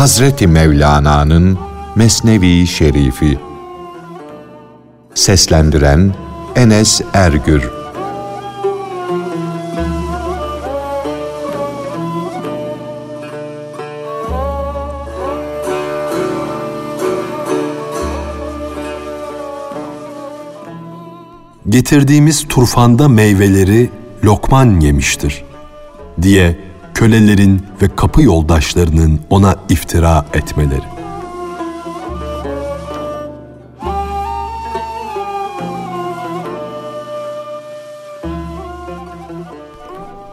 Hazreti Mevlana'nın Mesnevi Şerifi. Seslendiren Enes Ergür. Getirdiğimiz turfanda meyveleri Lokman yemiştir diye kölelerin ve kapı yoldaşlarının ona iftira etmeleri.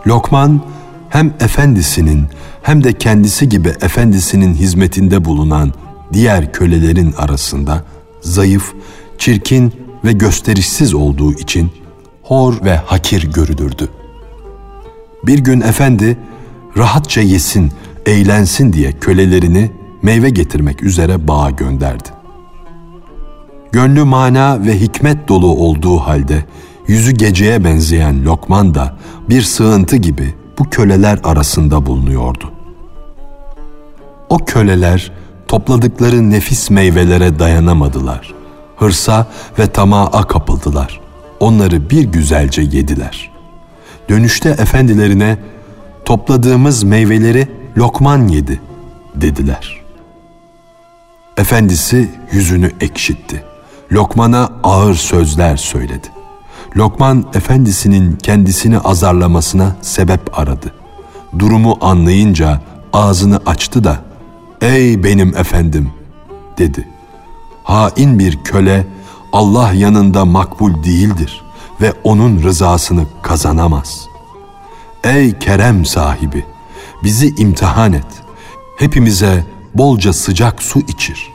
Lokman hem efendisinin hem de kendisi gibi efendisinin hizmetinde bulunan diğer kölelerin arasında zayıf, çirkin ve gösterişsiz olduğu için hor ve hakir görülürdü. Bir gün efendi rahatça yesin, eğlensin diye kölelerini meyve getirmek üzere bağa gönderdi. Gönlü mana ve hikmet dolu olduğu halde yüzü geceye benzeyen Lokman da bir sığıntı gibi bu köleler arasında bulunuyordu. O köleler topladıkları nefis meyvelere dayanamadılar. Hırsa ve tamağa kapıldılar. Onları bir güzelce yediler. Dönüşte efendilerine topladığımız meyveleri Lokman yedi dediler. Efendisi yüzünü ekşitti. Lokman'a ağır sözler söyledi. Lokman efendisinin kendisini azarlamasına sebep aradı. Durumu anlayınca ağzını açtı da "Ey benim efendim" dedi. Hain bir köle Allah yanında makbul değildir ve onun rızasını kazanamaz. Ey kerem sahibi, bizi imtihan et. Hepimize bolca sıcak su içir.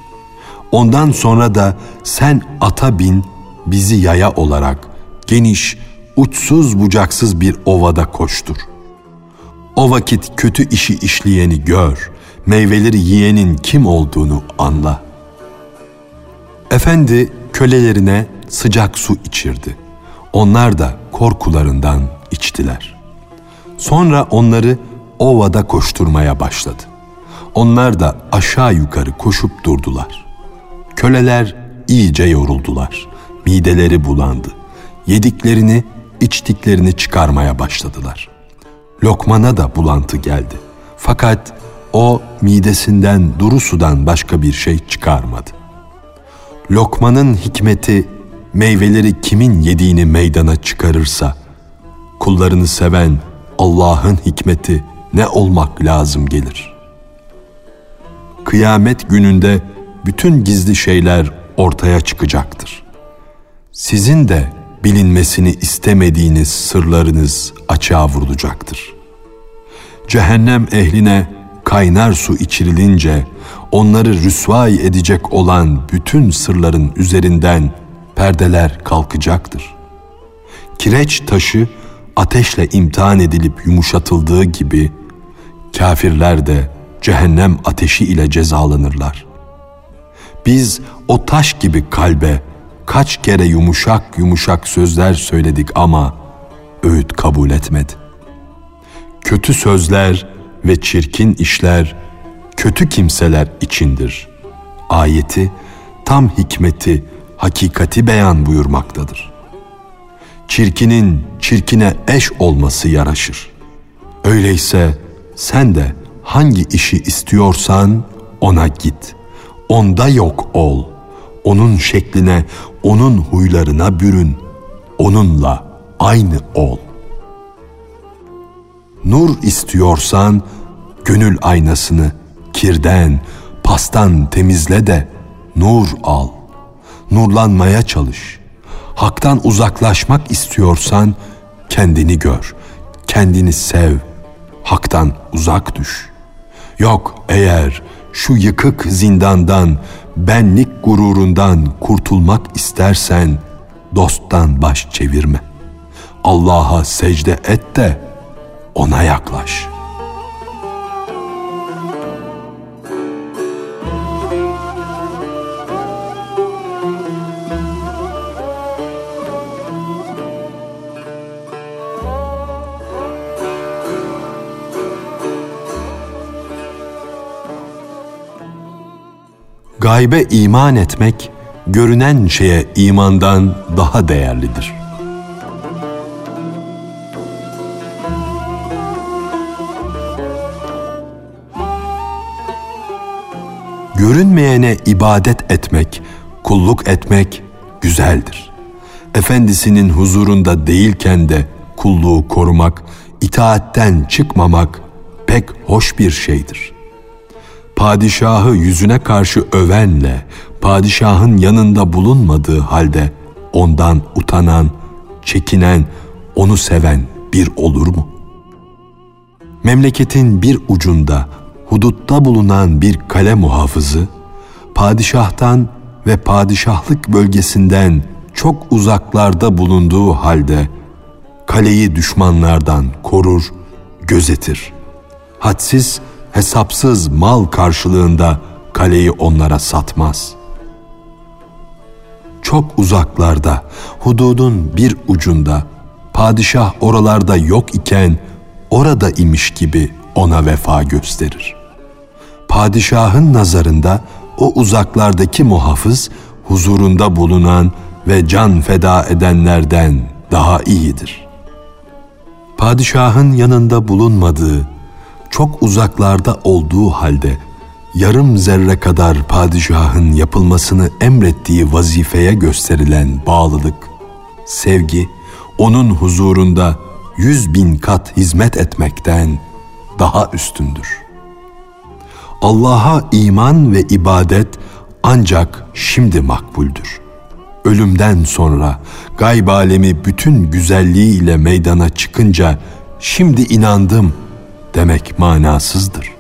Ondan sonra da sen ata bin, bizi yaya olarak geniş, uçsuz bucaksız bir ovada koştur. O vakit kötü işi işleyeni gör, meyveleri yiyenin kim olduğunu anla. Efendi kölelerine sıcak su içirdi. Onlar da korkularından içtiler. Sonra onları ovada koşturmaya başladı. Onlar da aşağı yukarı koşup durdular. Köleler iyice yoruldular. Mideleri bulandı. Yediklerini, içtiklerini çıkarmaya başladılar. Lokman'a da bulantı geldi. Fakat o midesinden duru sudan başka bir şey çıkarmadı. Lokman'ın hikmeti meyveleri kimin yediğini meydana çıkarırsa, kullarını seven Allah'ın hikmeti ne olmak lazım gelir. Kıyamet gününde bütün gizli şeyler ortaya çıkacaktır. Sizin de bilinmesini istemediğiniz sırlarınız açığa vurulacaktır. Cehennem ehline kaynar su içirilince onları rüsvay edecek olan bütün sırların üzerinden perdeler kalkacaktır. Kireç taşı ateşle imtihan edilip yumuşatıldığı gibi kafirler de cehennem ateşi ile cezalanırlar. Biz o taş gibi kalbe kaç kere yumuşak yumuşak sözler söyledik ama öğüt kabul etmedi. Kötü sözler ve çirkin işler kötü kimseler içindir. Ayeti tam hikmeti, hakikati beyan buyurmaktadır çirkinin çirkine eş olması yaraşır. Öyleyse sen de hangi işi istiyorsan ona git. Onda yok ol. Onun şekline, onun huylarına bürün. Onunla aynı ol. Nur istiyorsan gönül aynasını kirden, pastan temizle de nur al. Nurlanmaya çalış.'' Haktan uzaklaşmak istiyorsan kendini gör, kendini sev, haktan uzak düş. Yok eğer şu yıkık zindandan, benlik gururundan kurtulmak istersen dosttan baş çevirme. Allah'a secde et de ona yaklaş.'' Gaybe iman etmek, görünen şeye imandan daha değerlidir. Görünmeyene ibadet etmek, kulluk etmek güzeldir. Efendisinin huzurunda değilken de kulluğu korumak, itaatten çıkmamak pek hoş bir şeydir. Padişahı yüzüne karşı övenle, padişahın yanında bulunmadığı halde ondan utanan, çekinen, onu seven bir olur mu? Memleketin bir ucunda, hudutta bulunan bir kale muhafızı, padişahtan ve padişahlık bölgesinden çok uzaklarda bulunduğu halde kaleyi düşmanlardan korur, gözetir. Hadsiz, hesapsız mal karşılığında kaleyi onlara satmaz. Çok uzaklarda, hududun bir ucunda, padişah oralarda yok iken orada imiş gibi ona vefa gösterir. Padişahın nazarında o uzaklardaki muhafız huzurunda bulunan ve can feda edenlerden daha iyidir. Padişahın yanında bulunmadığı, çok uzaklarda olduğu halde yarım zerre kadar padişahın yapılmasını emrettiği vazifeye gösterilen bağlılık, sevgi, onun huzurunda yüz bin kat hizmet etmekten daha üstündür. Allah'a iman ve ibadet ancak şimdi makbuldür. Ölümden sonra gayb alemi bütün güzelliğiyle meydana çıkınca şimdi inandım demek manasızdır.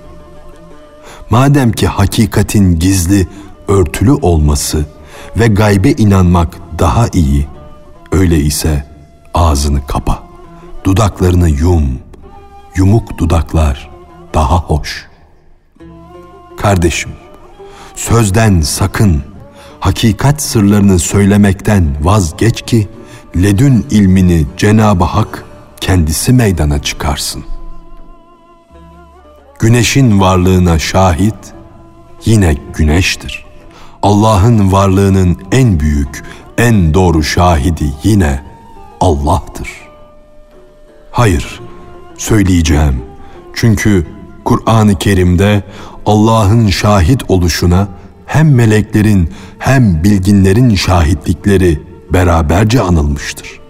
Madem ki hakikatin gizli, örtülü olması ve gaybe inanmak daha iyi, öyle ise ağzını kapa, dudaklarını yum, yumuk dudaklar daha hoş. Kardeşim, sözden sakın, hakikat sırlarını söylemekten vazgeç ki, ledün ilmini Cenab-ı Hak kendisi meydana çıkarsın. Güneşin varlığına şahit yine güneştir. Allah'ın varlığının en büyük, en doğru şahidi yine Allah'tır. Hayır, söyleyeceğim. Çünkü Kur'an-ı Kerim'de Allah'ın şahit oluşuna hem meleklerin hem bilginlerin şahitlikleri beraberce anılmıştır.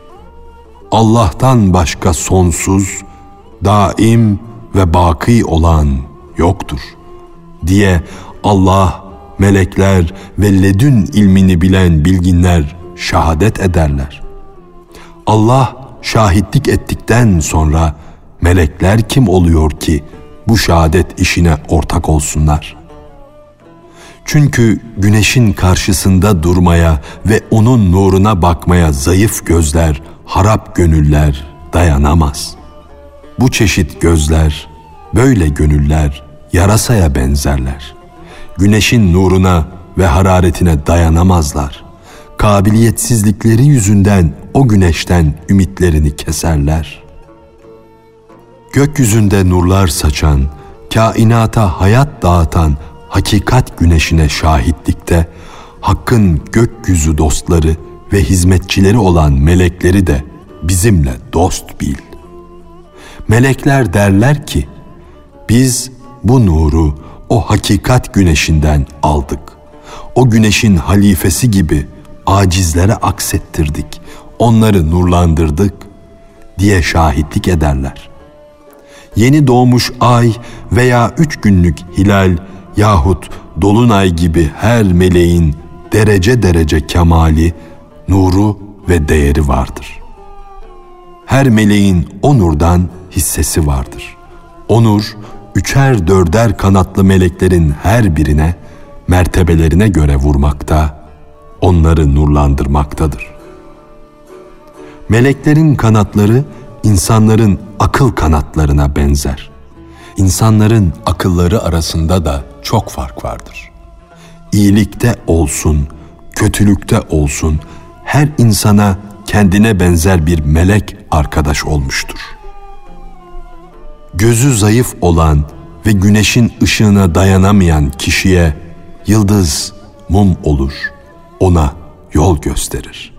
Allah'tan başka sonsuz, daim ve baki olan yoktur diye Allah, melekler ve ledün ilmini bilen bilginler şahadet ederler. Allah şahitlik ettikten sonra melekler kim oluyor ki bu şahadet işine ortak olsunlar? Çünkü güneşin karşısında durmaya ve onun nuruna bakmaya zayıf gözler, harap gönüller dayanamaz.'' Bu çeşit gözler, böyle gönüller yarasaya benzerler. Güneşin nuruna ve hararetine dayanamazlar. Kabiliyetsizlikleri yüzünden o güneşten ümitlerini keserler. Gökyüzünde nurlar saçan, kainata hayat dağıtan hakikat güneşine şahitlikte, Hakk'ın gökyüzü dostları ve hizmetçileri olan melekleri de bizimle dost bil.'' Melekler derler ki, biz bu nuru o hakikat güneşinden aldık. O güneşin halifesi gibi acizlere aksettirdik, onları nurlandırdık diye şahitlik ederler. Yeni doğmuş ay veya üç günlük hilal yahut dolunay gibi her meleğin derece derece kemali, nuru ve değeri vardır. Her meleğin o nurdan hissesi vardır. Onur, üçer dörder kanatlı meleklerin her birine, mertebelerine göre vurmakta, onları nurlandırmaktadır. Meleklerin kanatları, insanların akıl kanatlarına benzer. İnsanların akılları arasında da çok fark vardır. İyilikte olsun, kötülükte olsun, her insana kendine benzer bir melek arkadaş olmuştur.'' gözü zayıf olan ve güneşin ışığına dayanamayan kişiye yıldız mum olur, ona yol gösterir.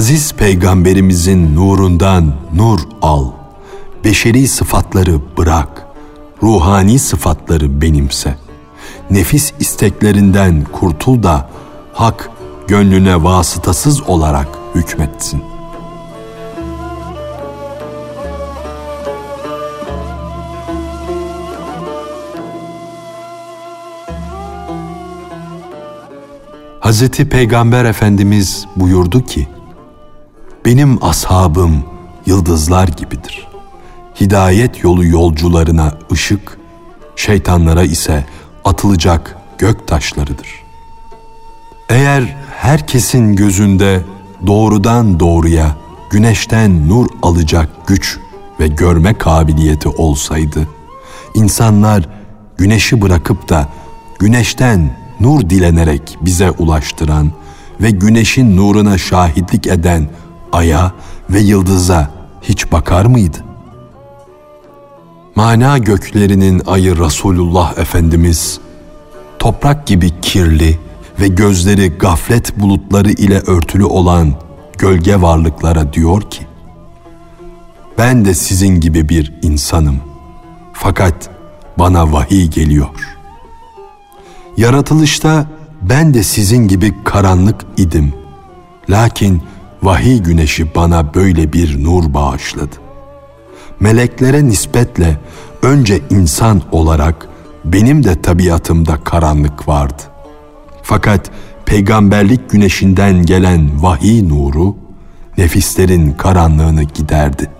Aziz peygamberimizin nurundan nur al. Beşeri sıfatları bırak. Ruhani sıfatları benimse. Nefis isteklerinden kurtul da hak gönlüne vasıtasız olarak hükmetsin. Hazreti Peygamber Efendimiz buyurdu ki, benim ashabım yıldızlar gibidir. Hidayet yolu yolcularına ışık, şeytanlara ise atılacak gök taşlarıdır. Eğer herkesin gözünde doğrudan doğruya güneşten nur alacak güç ve görme kabiliyeti olsaydı, insanlar güneşi bırakıp da güneşten nur dilenerek bize ulaştıran ve güneşin nuruna şahitlik eden aya ve yıldıza hiç bakar mıydı? Mana göklerinin ayı Resulullah Efendimiz, toprak gibi kirli ve gözleri gaflet bulutları ile örtülü olan gölge varlıklara diyor ki, ben de sizin gibi bir insanım. Fakat bana vahiy geliyor. Yaratılışta ben de sizin gibi karanlık idim. Lakin vahiy güneşi bana böyle bir nur bağışladı. Meleklere nispetle önce insan olarak benim de tabiatımda karanlık vardı. Fakat peygamberlik güneşinden gelen vahiy nuru nefislerin karanlığını giderdi.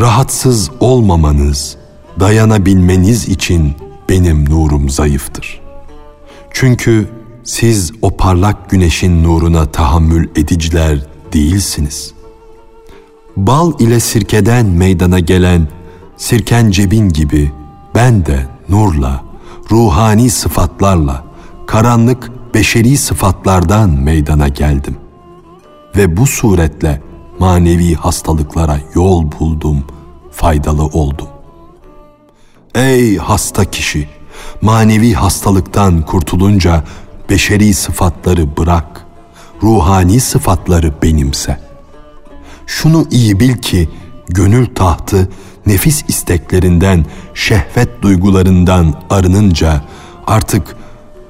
Rahatsız olmamanız, dayanabilmeniz için benim nurum zayıftır. Çünkü siz o parlak güneşin nuruna tahammül ediciler değilsiniz. Bal ile sirkeden meydana gelen sirken cebin gibi ben de nurla, ruhani sıfatlarla, karanlık beşeri sıfatlardan meydana geldim. Ve bu suretle manevi hastalıklara yol buldum, faydalı oldum. Ey hasta kişi! Manevi hastalıktan kurtulunca beşeri sıfatları bırak, ruhani sıfatları benimse. Şunu iyi bil ki gönül tahtı nefis isteklerinden, şehvet duygularından arınınca artık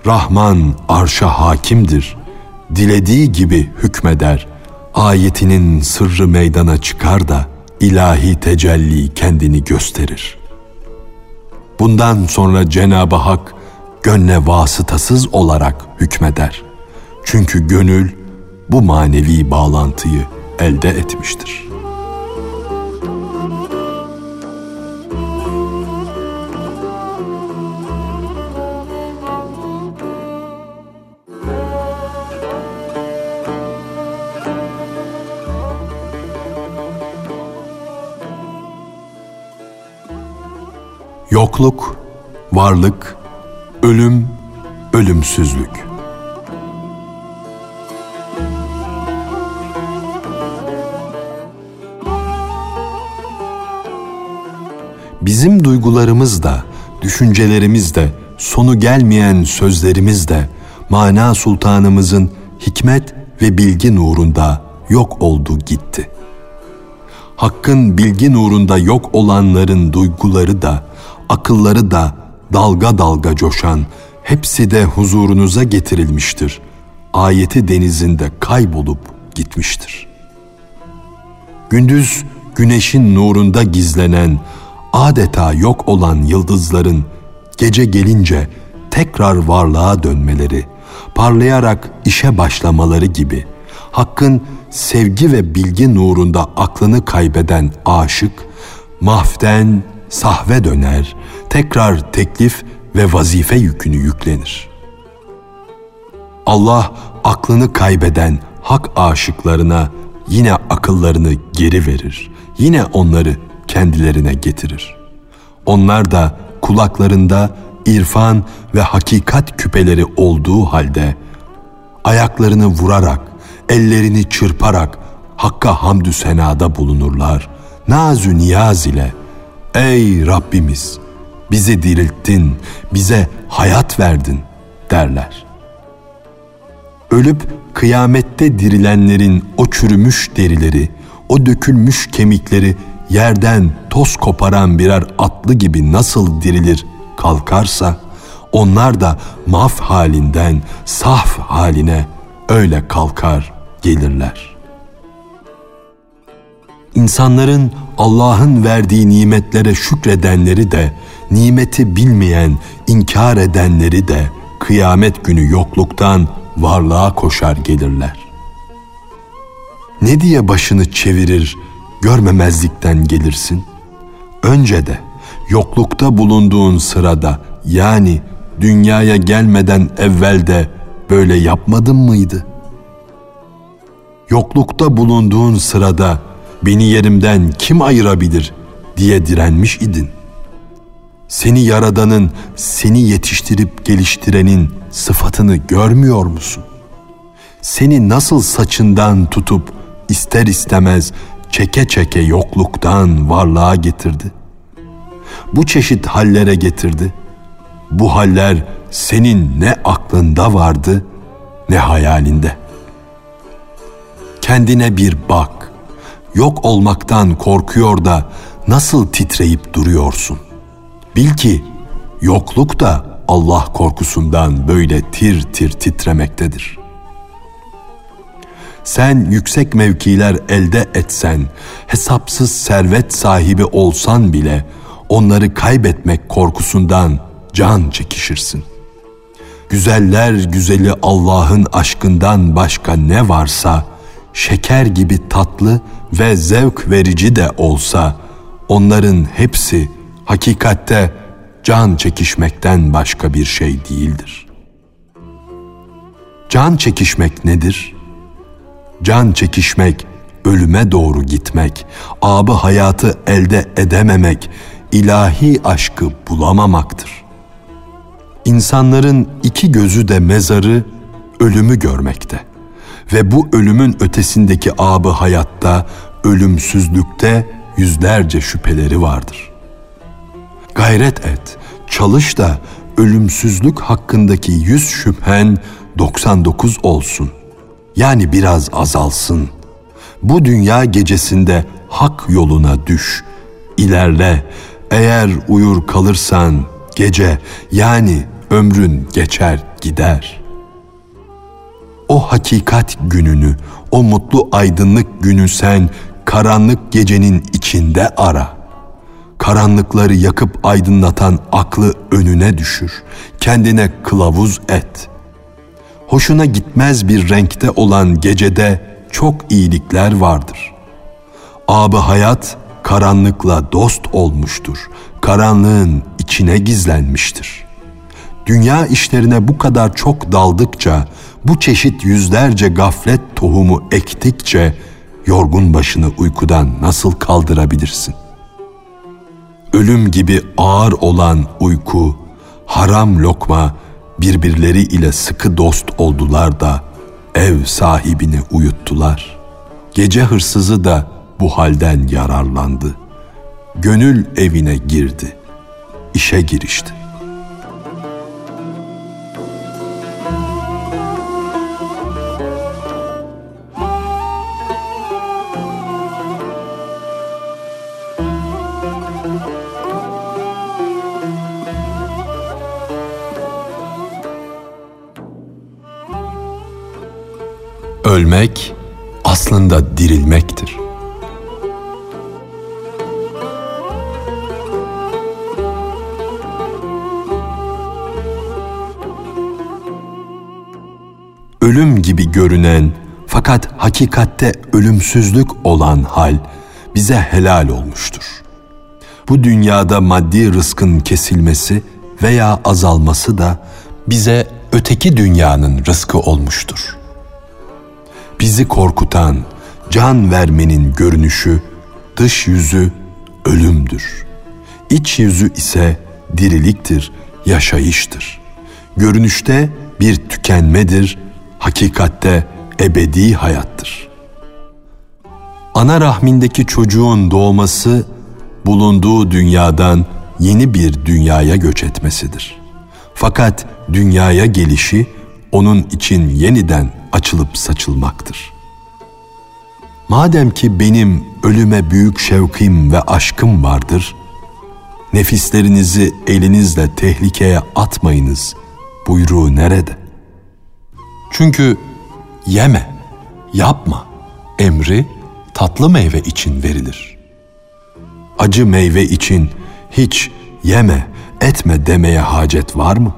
Rahman arşa hakimdir. Dilediği gibi hükmeder. Ayetinin sırrı meydana çıkar da ilahi tecelli kendini gösterir. Bundan sonra Cenab-ı Hak gönle vasıtasız olarak hükmeder. Çünkü gönül bu manevi bağlantıyı elde etmiştir. Yokluk, varlık, ölüm, ölümsüzlük. Bizim duygularımız da, düşüncelerimiz de, sonu gelmeyen sözlerimiz de mana sultanımızın hikmet ve bilgi nurunda yok oldu gitti. Hakkın bilgi nurunda yok olanların duyguları da, akılları da dalga dalga coşan, hepsi de huzurunuza getirilmiştir. Ayeti denizinde kaybolup gitmiştir. Gündüz güneşin nurunda gizlenen, adeta yok olan yıldızların gece gelince tekrar varlığa dönmeleri, parlayarak işe başlamaları gibi Hakk'ın sevgi ve bilgi nurunda aklını kaybeden aşık, mahften sahve döner, tekrar teklif ve vazife yükünü yüklenir. Allah aklını kaybeden hak aşıklarına yine akıllarını geri verir. Yine onları kendilerine getirir. Onlar da kulaklarında irfan ve hakikat küpeleri olduğu halde ayaklarını vurarak, ellerini çırparak Hakk'a hamdü senada bulunurlar. Nazü niyaz ile Ey Rabbimiz bizi dirilttin, bize hayat verdin derler. Ölüp kıyamette dirilenlerin o çürümüş derileri, o dökülmüş kemikleri yerden toz koparan birer atlı gibi nasıl dirilir kalkarsa, onlar da maf halinden saf haline öyle kalkar gelirler. İnsanların Allah'ın verdiği nimetlere şükredenleri de, nimeti bilmeyen, inkar edenleri de kıyamet günü yokluktan varlığa koşar gelirler. Ne diye başını çevirir, görmemezlikten gelirsin? Önce de yoklukta bulunduğun sırada yani dünyaya gelmeden evvel de böyle yapmadın mıydı? Yoklukta bulunduğun sırada beni yerimden kim ayırabilir diye direnmiş idin. Seni yaradanın, seni yetiştirip geliştirenin sıfatını görmüyor musun? Seni nasıl saçından tutup ister istemez çeke çeke yokluktan varlığa getirdi? Bu çeşit hallere getirdi. Bu haller senin ne aklında vardı ne hayalinde. Kendine bir bak. Yok olmaktan korkuyor da nasıl titreyip duruyorsun? Bil ki yokluk da Allah korkusundan böyle tir tir titremektedir. Sen yüksek mevkiler elde etsen, hesapsız servet sahibi olsan bile onları kaybetmek korkusundan can çekişirsin. Güzeller güzeli Allah'ın aşkından başka ne varsa, şeker gibi tatlı ve zevk verici de olsa, onların hepsi hakikatte can çekişmekten başka bir şey değildir. Can çekişmek nedir? Can çekişmek, ölüme doğru gitmek, abı hayatı elde edememek, ilahi aşkı bulamamaktır. İnsanların iki gözü de mezarı, ölümü görmekte ve bu ölümün ötesindeki abı hayatta, ölümsüzlükte yüzlerce şüpheleri vardır. Gayret et, çalış da ölümsüzlük hakkındaki yüz şüphen 99 olsun. Yani biraz azalsın. Bu dünya gecesinde hak yoluna düş. İlerle. Eğer uyur kalırsan gece yani ömrün geçer gider. O hakikat gününü, o mutlu aydınlık günü sen karanlık gecenin içinde ara.'' karanlıkları yakıp aydınlatan aklı önüne düşür, kendine kılavuz et. Hoşuna gitmez bir renkte olan gecede çok iyilikler vardır. Abı hayat karanlıkla dost olmuştur, karanlığın içine gizlenmiştir. Dünya işlerine bu kadar çok daldıkça, bu çeşit yüzlerce gaflet tohumu ektikçe, yorgun başını uykudan nasıl kaldırabilirsin?'' ölüm gibi ağır olan uyku, haram lokma birbirleri ile sıkı dost oldular da ev sahibini uyuttular. Gece hırsızı da bu halden yararlandı. Gönül evine girdi, işe girişti. Ölmek aslında dirilmektir. Ölüm gibi görünen fakat hakikatte ölümsüzlük olan hal bize helal olmuştur. Bu dünyada maddi rızkın kesilmesi veya azalması da bize öteki dünyanın rızkı olmuştur.'' Bizi korkutan, can vermenin görünüşü, dış yüzü ölümdür. İç yüzü ise diriliktir, yaşayıştır. Görünüşte bir tükenmedir, hakikatte ebedi hayattır. Ana rahmindeki çocuğun doğması bulunduğu dünyadan yeni bir dünyaya göç etmesidir. Fakat dünyaya gelişi onun için yeniden açılıp saçılmaktır. Madem ki benim ölüme büyük şevkim ve aşkım vardır, nefislerinizi elinizle tehlikeye atmayınız buyruğu nerede? Çünkü yeme, yapma emri tatlı meyve için verilir. Acı meyve için hiç yeme, etme demeye hacet var mı?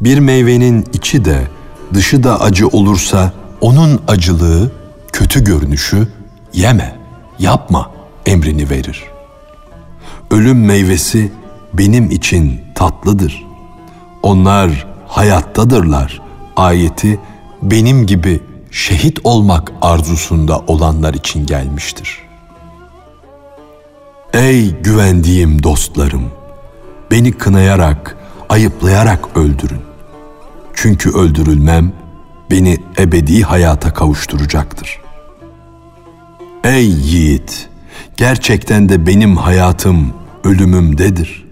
Bir meyvenin içi de dışı da acı olursa onun acılığı, kötü görünüşü yeme, yapma emrini verir. Ölüm meyvesi benim için tatlıdır. Onlar hayattadırlar. Ayeti benim gibi şehit olmak arzusunda olanlar için gelmiştir. Ey güvendiğim dostlarım, beni kınayarak, ayıplayarak öldürün. Çünkü öldürülmem beni ebedi hayata kavuşturacaktır. Ey yiğit, gerçekten de benim hayatım ölümümdedir.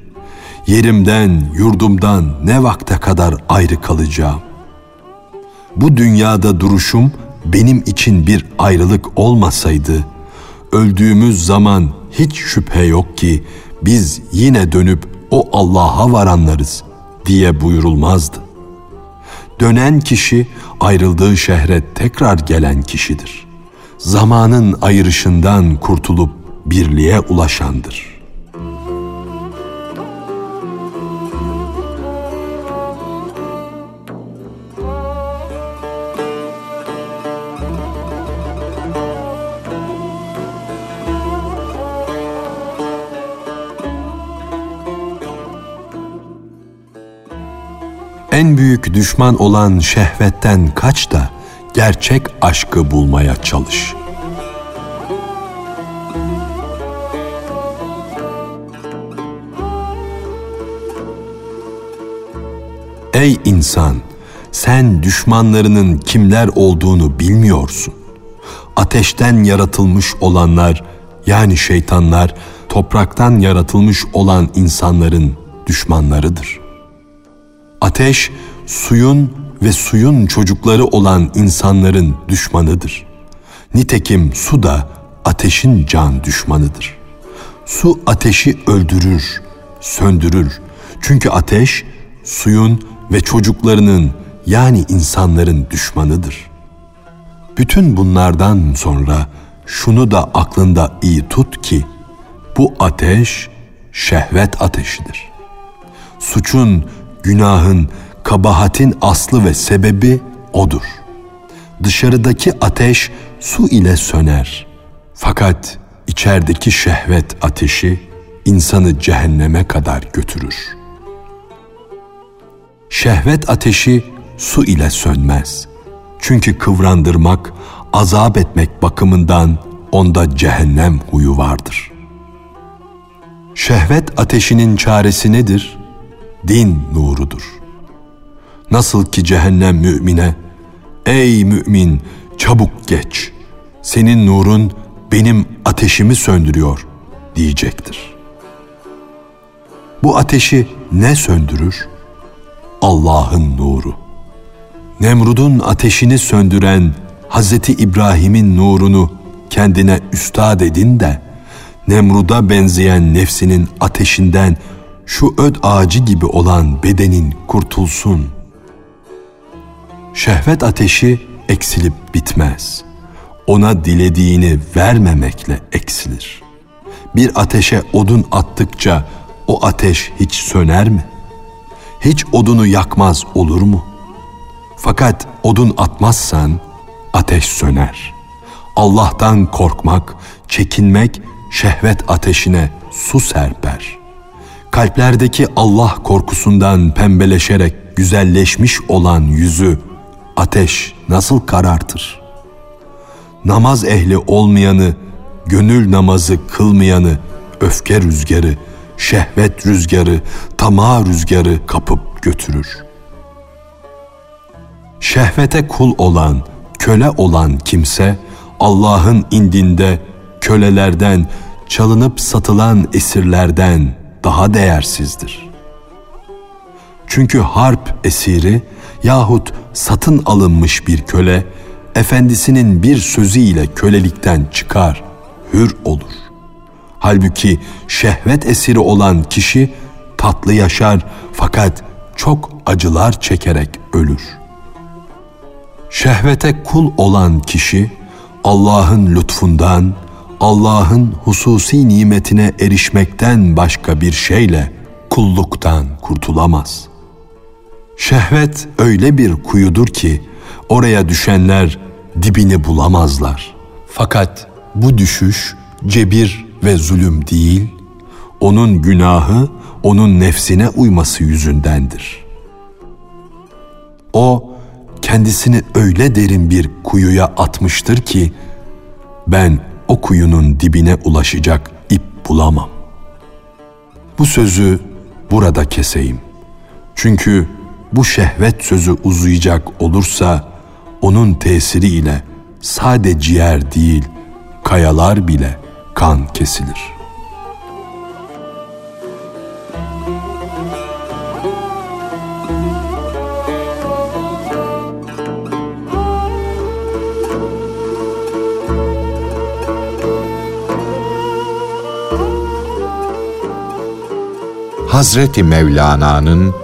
Yerimden, yurdumdan ne vakte kadar ayrı kalacağım? Bu dünyada duruşum benim için bir ayrılık olmasaydı, öldüğümüz zaman hiç şüphe yok ki biz yine dönüp o Allah'a varanlarız diye buyurulmazdı. Dönen kişi ayrıldığı şehre tekrar gelen kişidir. Zamanın ayrışından kurtulup birliğe ulaşandır.'' Düşman olan şehvetten kaç da gerçek aşkı bulmaya çalış. Ey insan, sen düşmanlarının kimler olduğunu bilmiyorsun. Ateşten yaratılmış olanlar yani şeytanlar topraktan yaratılmış olan insanların düşmanlarıdır.'' Ateş, suyun ve suyun çocukları olan insanların düşmanıdır. Nitekim su da ateşin can düşmanıdır. Su ateşi öldürür, söndürür. Çünkü ateş suyun ve çocuklarının yani insanların düşmanıdır. Bütün bunlardan sonra şunu da aklında iyi tut ki bu ateş şehvet ateşidir. Suçun günahın, kabahatin aslı ve sebebi odur. Dışarıdaki ateş su ile söner. Fakat içerideki şehvet ateşi insanı cehenneme kadar götürür. Şehvet ateşi su ile sönmez. Çünkü kıvrandırmak, azap etmek bakımından onda cehennem huyu vardır. Şehvet ateşinin çaresi nedir? din nurudur. Nasıl ki cehennem mümine, ey mümin çabuk geç, senin nurun benim ateşimi söndürüyor diyecektir. Bu ateşi ne söndürür? Allah'ın nuru. Nemrud'un ateşini söndüren Hazreti İbrahim'in nurunu kendine üstad edin de Nemrud'a benzeyen nefsinin ateşinden şu öd ağacı gibi olan bedenin kurtulsun. Şehvet ateşi eksilip bitmez. Ona dilediğini vermemekle eksilir. Bir ateşe odun attıkça o ateş hiç söner mi? Hiç odunu yakmaz olur mu? Fakat odun atmazsan ateş söner. Allah'tan korkmak, çekinmek şehvet ateşine su serper.'' kalplerdeki Allah korkusundan pembeleşerek güzelleşmiş olan yüzü ateş nasıl karartır? Namaz ehli olmayanı gönül namazı kılmayanı öfke rüzgarı, şehvet rüzgarı, tamah rüzgarı kapıp götürür. Şehvete kul olan, köle olan kimse Allah'ın indinde kölelerden, çalınıp satılan esirlerden daha değersizdir. Çünkü harp esiri yahut satın alınmış bir köle efendisinin bir sözüyle kölelikten çıkar, hür olur. Halbuki şehvet esiri olan kişi tatlı yaşar fakat çok acılar çekerek ölür. Şehvete kul olan kişi Allah'ın lütfundan, Allah'ın hususi nimetine erişmekten başka bir şeyle kulluktan kurtulamaz. Şehvet öyle bir kuyudur ki oraya düşenler dibini bulamazlar. Fakat bu düşüş cebir ve zulüm değil, onun günahı onun nefsine uyması yüzündendir. O kendisini öyle derin bir kuyuya atmıştır ki ben o kuyunun dibine ulaşacak ip bulamam. Bu sözü burada keseyim. Çünkü bu şehvet sözü uzayacak olursa onun tesiriyle sade ciğer değil kayalar bile kan kesilir.'' Hazreti Mevlana'nın